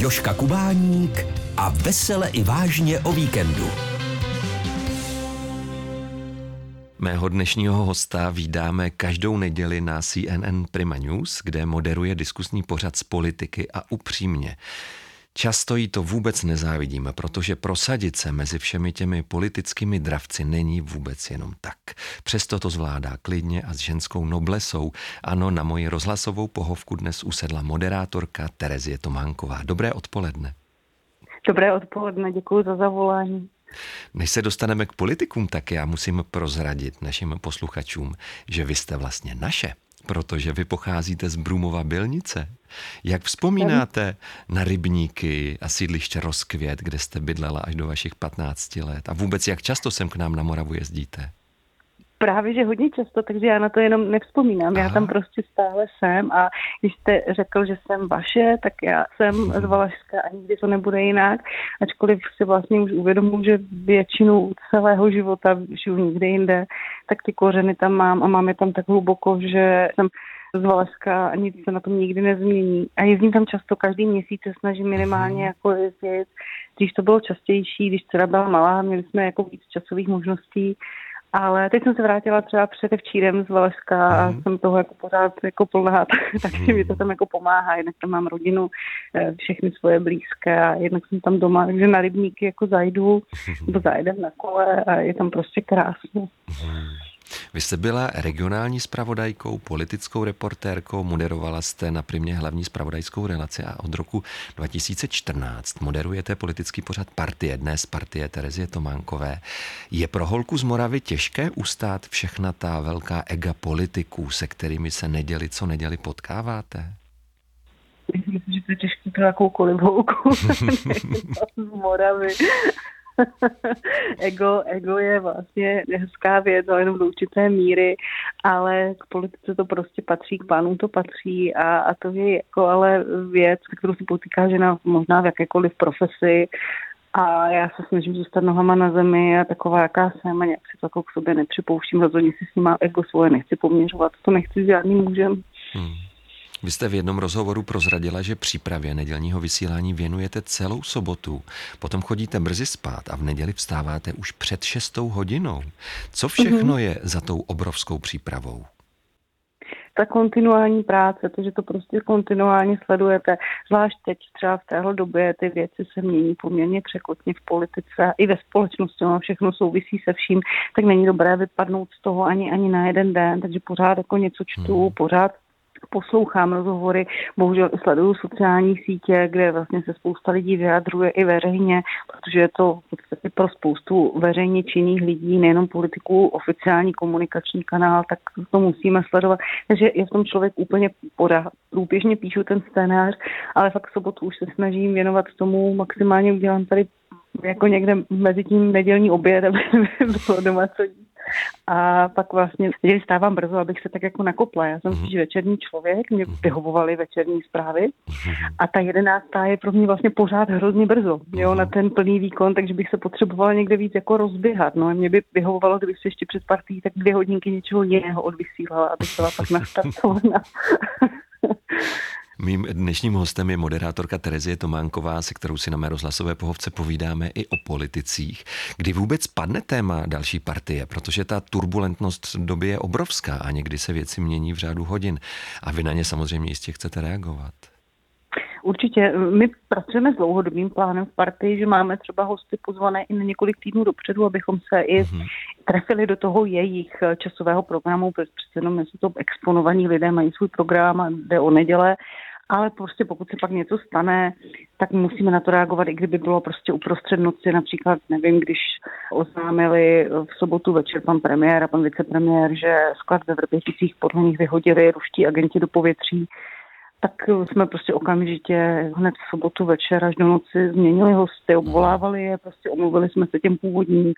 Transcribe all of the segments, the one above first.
Joška Kubáník a vesele i vážně o víkendu. Mého dnešního hosta vídáme každou neděli na CNN Prima News, kde moderuje diskusní pořad z politiky a upřímně. Často jí to vůbec nezávidíme, protože prosadit se mezi všemi těmi politickými dravci není vůbec jenom tak. Přesto to zvládá klidně a s ženskou noblesou. Ano, na moji rozhlasovou pohovku dnes usedla moderátorka Terezie Tománková. Dobré odpoledne. Dobré odpoledne, děkuji za zavolání. Než se dostaneme k politikům, tak já musím prozradit našim posluchačům, že vy jste vlastně naše protože vy pocházíte z Brumova Bylnice. Jak vzpomínáte na rybníky a sídliště Rozkvět, kde jste bydlela až do vašich 15 let? A vůbec jak často sem k nám na Moravu jezdíte? Právě, že hodně často, takže já na to jenom nevzpomínám. Aha. Já tam prostě stále jsem a když jste řekl, že jsem vaše, tak já jsem z Valašska a nikdy to nebude jinak. Ačkoliv si vlastně už uvědomuji, že většinu celého života žiju nikde jinde, tak ty kořeny tam mám a mám je tam tak hluboko, že jsem z Valašska a nic se na tom nikdy nezmění. A jezdím tam často, každý měsíc se snažím minimálně jako jezdit. Když to bylo častější, když dcera byla malá, měli jsme jako víc časových možností, ale teď jsem se vrátila třeba předevčírem z Valeska a mm. jsem toho jako pořád jako plná, takže mi to tam jako pomáhá. Jednak tam mám rodinu, eh, všechny svoje blízké a jednak jsem tam doma, takže na rybníky jako zajdu, nebo zajdem na kole a je tam prostě krásně. Mm. Vy jste byla regionální spravodajkou, politickou reportérkou, moderovala jste na primě hlavní spravodajskou relaci a od roku 2014 moderujete politický pořad partie, dnes partie Terezie Tománkové. Je pro holku z Moravy těžké ustát všechna ta velká ega politiků, se kterými se neděli, co neděli, potkáváte? Myslím, že to je těžké pro jakoukoliv holku z Moravy. ego, ego je vlastně hezká věc, ale jenom do určité míry, ale k politice to prostě patří, k pánům to patří a, a to je jako ale věc, kterou si potýká žena možná v jakékoliv profesi, a já se snažím zůstat nohama na zemi a taková, jaká jsem a nějak si to jako k sobě nepřipouštím. Rozhodně si s ním ego svoje nechci poměřovat. To nechci s žádným mužem. Hmm. Vy jste v jednom rozhovoru prozradila, že přípravě nedělního vysílání věnujete celou sobotu, potom chodíte brzy spát a v neděli vstáváte už před šestou hodinou. Co všechno mm-hmm. je za tou obrovskou přípravou? ta kontinuální práce, to, že to prostě kontinuálně sledujete, zvlášť teď třeba v téhle době ty věci se mění poměrně překotně v politice i ve společnosti, no všechno souvisí se vším, tak není dobré vypadnout z toho ani, ani na jeden den, takže pořád jako něco čtu, hmm. pořád poslouchám rozhovory, bohužel sleduju sociální sítě, kde vlastně se spousta lidí vyjadřuje i veřejně, protože je to v podstatě pro spoustu veřejně činných lidí, nejenom politiků, oficiální komunikační kanál, tak to musíme sledovat. Takže je v tom člověk úplně poda. Průběžně píšu ten scénář, ale fakt sobotu už se snažím věnovat tomu, maximálně udělám tady jako někde mezi tím nedělní oběd, aby bylo doma co a pak vlastně neděli stávám brzo, abych se tak jako nakopla. Já jsem mm-hmm. večerní člověk, mě mhm. vyhovovaly večerní zprávy mm-hmm. a ta jedenáctá je pro mě vlastně pořád hrozně brzo, jo, na mhm. ten plný výkon, takže bych se potřebovala někde víc jako rozběhat. No a mě by vyhovovalo, kdybych se ještě před partí tak dvě hodinky něčeho jiného odvysílala, abych byla pak nastartovaná. Mým dnešním hostem je moderátorka Terezie Tománková, se kterou si na mé rozhlasové pohovce povídáme i o politicích. Kdy vůbec padne téma další partie, protože ta turbulentnost doby je obrovská a někdy se věci mění v řádu hodin a vy na ně samozřejmě jistě chcete reagovat. Určitě. My pracujeme s dlouhodobým plánem v partii, že máme třeba hosty pozvané i na několik týdnů dopředu, abychom se i mm-hmm. trefili do toho jejich časového programu, protože přece jenom jsou to exponovaní lidé, mají svůj program a jde o neděle ale prostě pokud se pak něco stane, tak musíme na to reagovat, i kdyby bylo prostě uprostřed noci, například, nevím, když oznámili v sobotu večer pan premiér a pan vicepremiér, že sklad ve Vrběticích podle nich vyhodili ruští agenti do povětří, tak jsme prostě okamžitě hned v sobotu večer až do noci změnili hosty, obvolávali je, prostě omluvili jsme se těm původním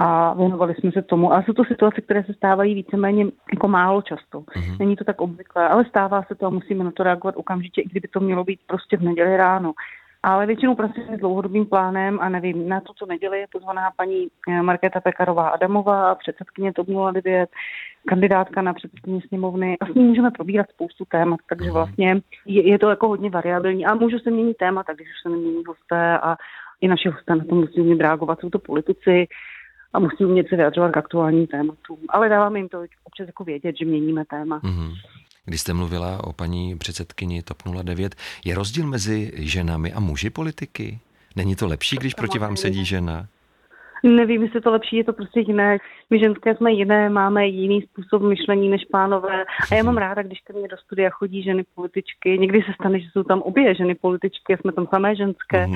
a věnovali jsme se tomu. Ale jsou to situace, které se stávají víceméně jako málo často. Mm-hmm. Není to tak obvyklé, ale stává se to a musíme na to reagovat okamžitě, i kdyby to mělo být prostě v neděli ráno. ale většinou pracuji s dlouhodobým plánem a nevím, na to, co neděli, je pozvaná paní eh, Markéta Pekarová Adamová, předsedkyně TOP 09, kandidátka na předsedkyně sněmovny a s ní můžeme probírat spoustu témat, takže mhm. vlastně je, je to jako hodně variabilní a můžu se měnit témata, když už se nemění hosté a i naše hosté na to musí umět reagovat, jsou to politici a musí umět se vyjadřovat k aktuálním tématům. Ale dáváme jim to občas jako vědět, že měníme téma. Mm-hmm. Když jste mluvila o paní předsedkyni TOP 09, je rozdíl mezi ženami a muži politiky? Není to lepší, když proti vám sedí žena? Nevím, jestli to lepší, je to prostě jiné. My ženské jsme jiné, máme jiný způsob myšlení než pánové. A já mám ráda, když ke mně do studia chodí ženy političky. Někdy se stane, že jsou tam obě ženy političky, jsme tam samé ženské, mm.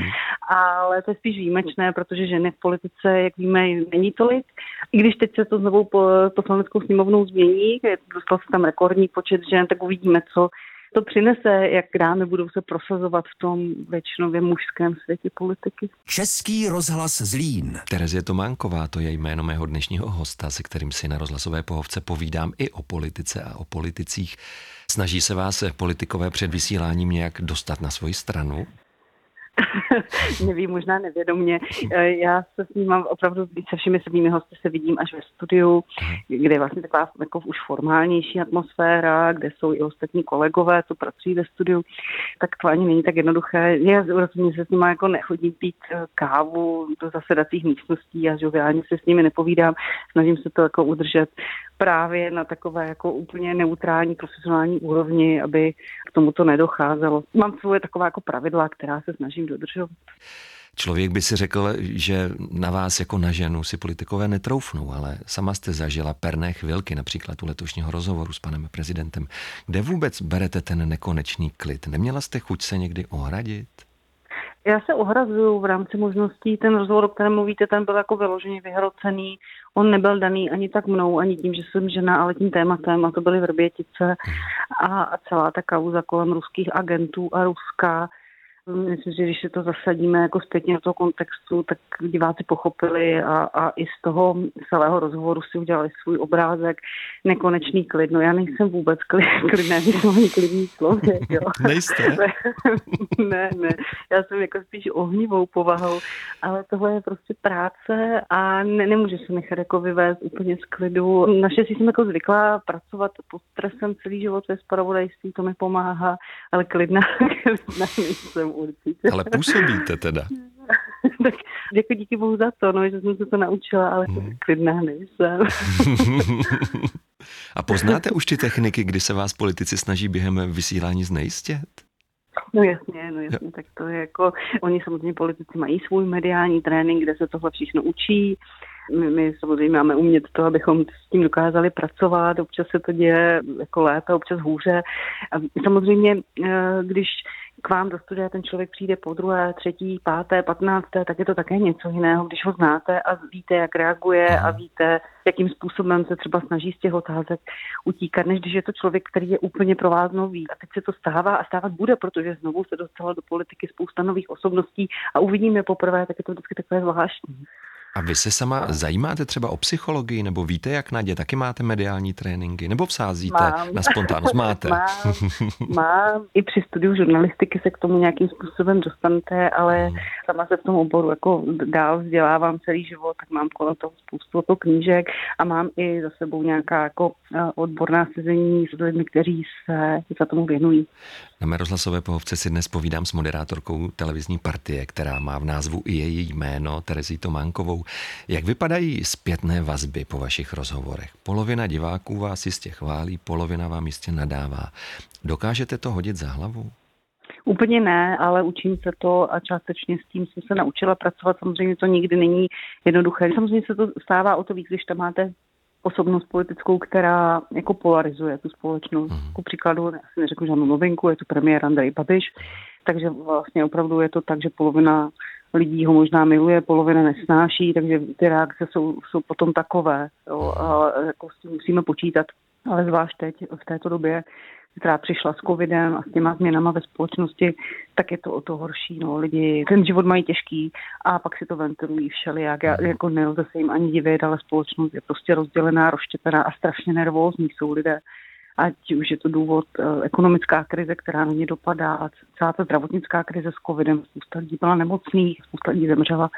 ale to je spíš výjimečné, protože ženy v politice, jak víme, není tolik. I když teď se to znovu po poslaneckou sněmovnou změní, dostal se tam rekordní počet žen, tak uvidíme, co to přinese, jak dámy budou se prosazovat v tom většinově mužském světě politiky. Český rozhlas Zlín. Terezie Tománková, to je jméno mého dnešního hosta, se kterým si na rozhlasové pohovce povídám i o politice a o politicích. Snaží se vás politikové před vysíláním nějak dostat na svoji stranu? Nevím, možná nevědomně. Eh, já se s ním mám opravdu se všemi svými hosty se vidím až ve studiu, kde je vlastně taková jako už formálnější atmosféra, kde jsou i ostatní kolegové, co pracují ve studiu, tak to ani není tak jednoduché. Já rozhodně se s nimi jako nechodím pít eh, kávu do zasedacích místností a žoviálně se s nimi nepovídám. Snažím se to jako udržet právě na takové jako úplně neutrální profesionální úrovni, aby k tomuto nedocházelo. Mám svoje taková jako pravidla, která se snažím dodržovat. Člověk by si řekl, že na vás jako na ženu si politikové netroufnou, ale sama jste zažila perné chvilky, například u letošního rozhovoru s panem prezidentem. Kde vůbec berete ten nekonečný klid? Neměla jste chuť se někdy ohradit? Já se ohrazuju v rámci možností. Ten rozhovor, o kterém mluvíte, ten byl jako vyloženě vyhrocený. On nebyl daný ani tak mnou, ani tím, že jsem žena, ale tím tématem, a to byly vrbětice a, celá ta kauza kolem ruských agentů a Ruska Myslím, že když se to zasadíme jako zpětně do toho kontextu, tak diváci pochopili a, a i z toho celého rozhovoru si udělali svůj obrázek. Nekonečný klid. No já nejsem vůbec klid, klidné, vyslovený klidný člověk. Jo. Nejste? ne, ne. Já jsem jako spíš ohnivou povahou, ale tohle je prostě práce a ne, nemůže se nechat jako vyvést úplně z klidu. Naše si jsem jako zvyklá pracovat pod stresem celý život ve spravodajství, to mi pomáhá, ale klidná, klidná nejsem určitě. Ale působíte teda. tak jako díky bohu za to, no, že jsem se to naučila, ale hmm. klidná nejsem. A poznáte už ty techniky, kdy se vás politici snaží během vysílání znejistět? No jasně, no jasně, tak to je jako, oni samozřejmě politici mají svůj mediální trénink, kde se tohle všechno učí. My, my samozřejmě máme umět to, abychom s tím dokázali pracovat, občas se to děje jako lépe, občas hůře. A samozřejmě, eh, když k vám do studia ten člověk přijde po druhé, třetí, páté, patnácté, tak je to také něco jiného, když ho znáte a víte, jak reaguje a víte, jakým způsobem se třeba snaží z těch otázek utíkat, než když je to člověk, který je úplně pro vás nový. A teď se to stává a stávat bude, protože znovu se dostala do politiky spousta nových osobností a uvidíme poprvé, tak je to vždycky takové zvláštní. A vy se sama zajímáte třeba o psychologii, nebo víte, jak na dě, taky máte mediální tréninky, nebo vsázíte mám. na spontánnost? Máte. mám, mám. I při studiu žurnalistiky se k tomu nějakým způsobem dostanete, ale hmm. sama se v tom oboru jako dál vzdělávám celý život, tak mám kolem toho spoustu jako knížek a mám i za sebou nějaká jako eh, odborná sezení s lidmi, kteří se za tomu věnují. Na mé rozhlasové pohovce si dnes povídám s moderátorkou televizní partie, která má v názvu i její jméno, Terezí Tománkovou. Jak vypadají zpětné vazby po vašich rozhovorech? Polovina diváků vás jistě chválí, polovina vám jistě nadává. Dokážete to hodit za hlavu? Úplně ne, ale učím se to a částečně s tím jsem se naučila pracovat. Samozřejmě to nikdy není jednoduché. Samozřejmě se to stává o to víc, když tam máte osobnost politickou, která jako polarizuje tu společnost. Mm. Ku příkladu, já si neřeknu žádnou novinku, je to premiér Andrej Babiš, takže vlastně opravdu je to tak, že polovina lidí ho možná miluje, polovina nesnáší, takže ty reakce jsou, jsou potom takové. Jo, a jako s tím musíme počítat. Ale zvlášť teď, v této době, která přišla s covidem a s těma změnama ve společnosti, tak je to o to horší. No. Lidi ten život mají těžký a pak si to ventilují všelijak. Já, jako nelze se jim ani divit, ale společnost je prostě rozdělená, rozštěpená a strašně nervózní jsou lidé. ať už je to důvod uh, ekonomická krize, která na ně dopadá, celá ta zdravotnická krize s covidem, spousta lidí byla nemocných, spousta lidí zemřela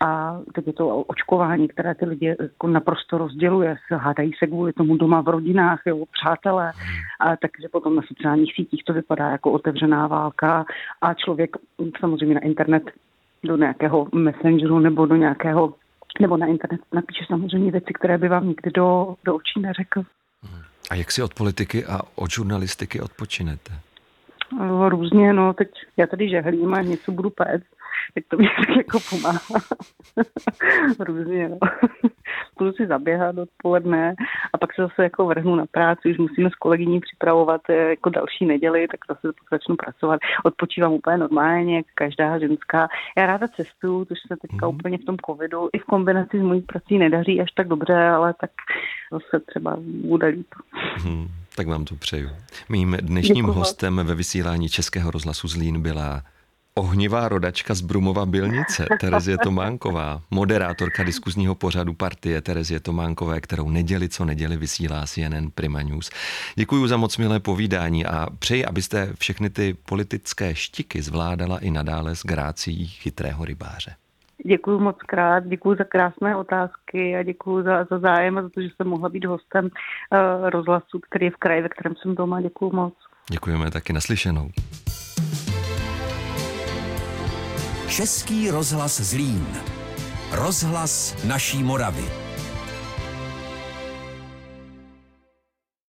a teď je to očkování, které ty lidi jako naprosto rozděluje, hádají se kvůli tomu doma v rodinách, jo, přátelé, a takže potom na sociálních sítích to vypadá jako otevřená válka a člověk samozřejmě na internet do nějakého messengeru nebo do nějakého nebo na internet napíše samozřejmě věci, které by vám nikdy do, do očí neřekl. A jak si od politiky a od žurnalistiky odpočinete? Různě, no, teď já tady žehlím a něco budu péct, tak to mě tak jako pomáhá. různě, no. Budu si zaběhat odpoledne a pak se zase jako vrhnu na práci, už musíme s kolegyní připravovat eh, jako další neděli, tak zase začnu pracovat. Odpočívám úplně normálně, jak každá ženská. Já ráda cestuju, což se teďka mm. úplně v tom covidu i v kombinaci s mojí prací nedaří až tak dobře, ale tak zase třeba bude líp. Hmm, tak vám to přeju. Mým dnešním Děkuji. hostem ve vysílání Českého rozhlasu Zlín byla ohnivá rodačka z Brumova Bilnice, Terezie Tománková, moderátorka diskuzního pořadu partie Terezie Tománkové, kterou neděli co neděli vysílá CNN Prima News. Děkuji za moc milé povídání a přeji, abyste všechny ty politické štiky zvládala i nadále s grácí chytrého rybáře. Děkuji moc krát, děkuji za krásné otázky a děkuji za, za zájem a za to, že jsem mohla být hostem uh, rozhlasu, který je v kraji, ve kterém jsem doma. Děkuji moc. Děkujeme taky naslyšenou. Český rozhlas Zlín. Rozhlas naší Moravy.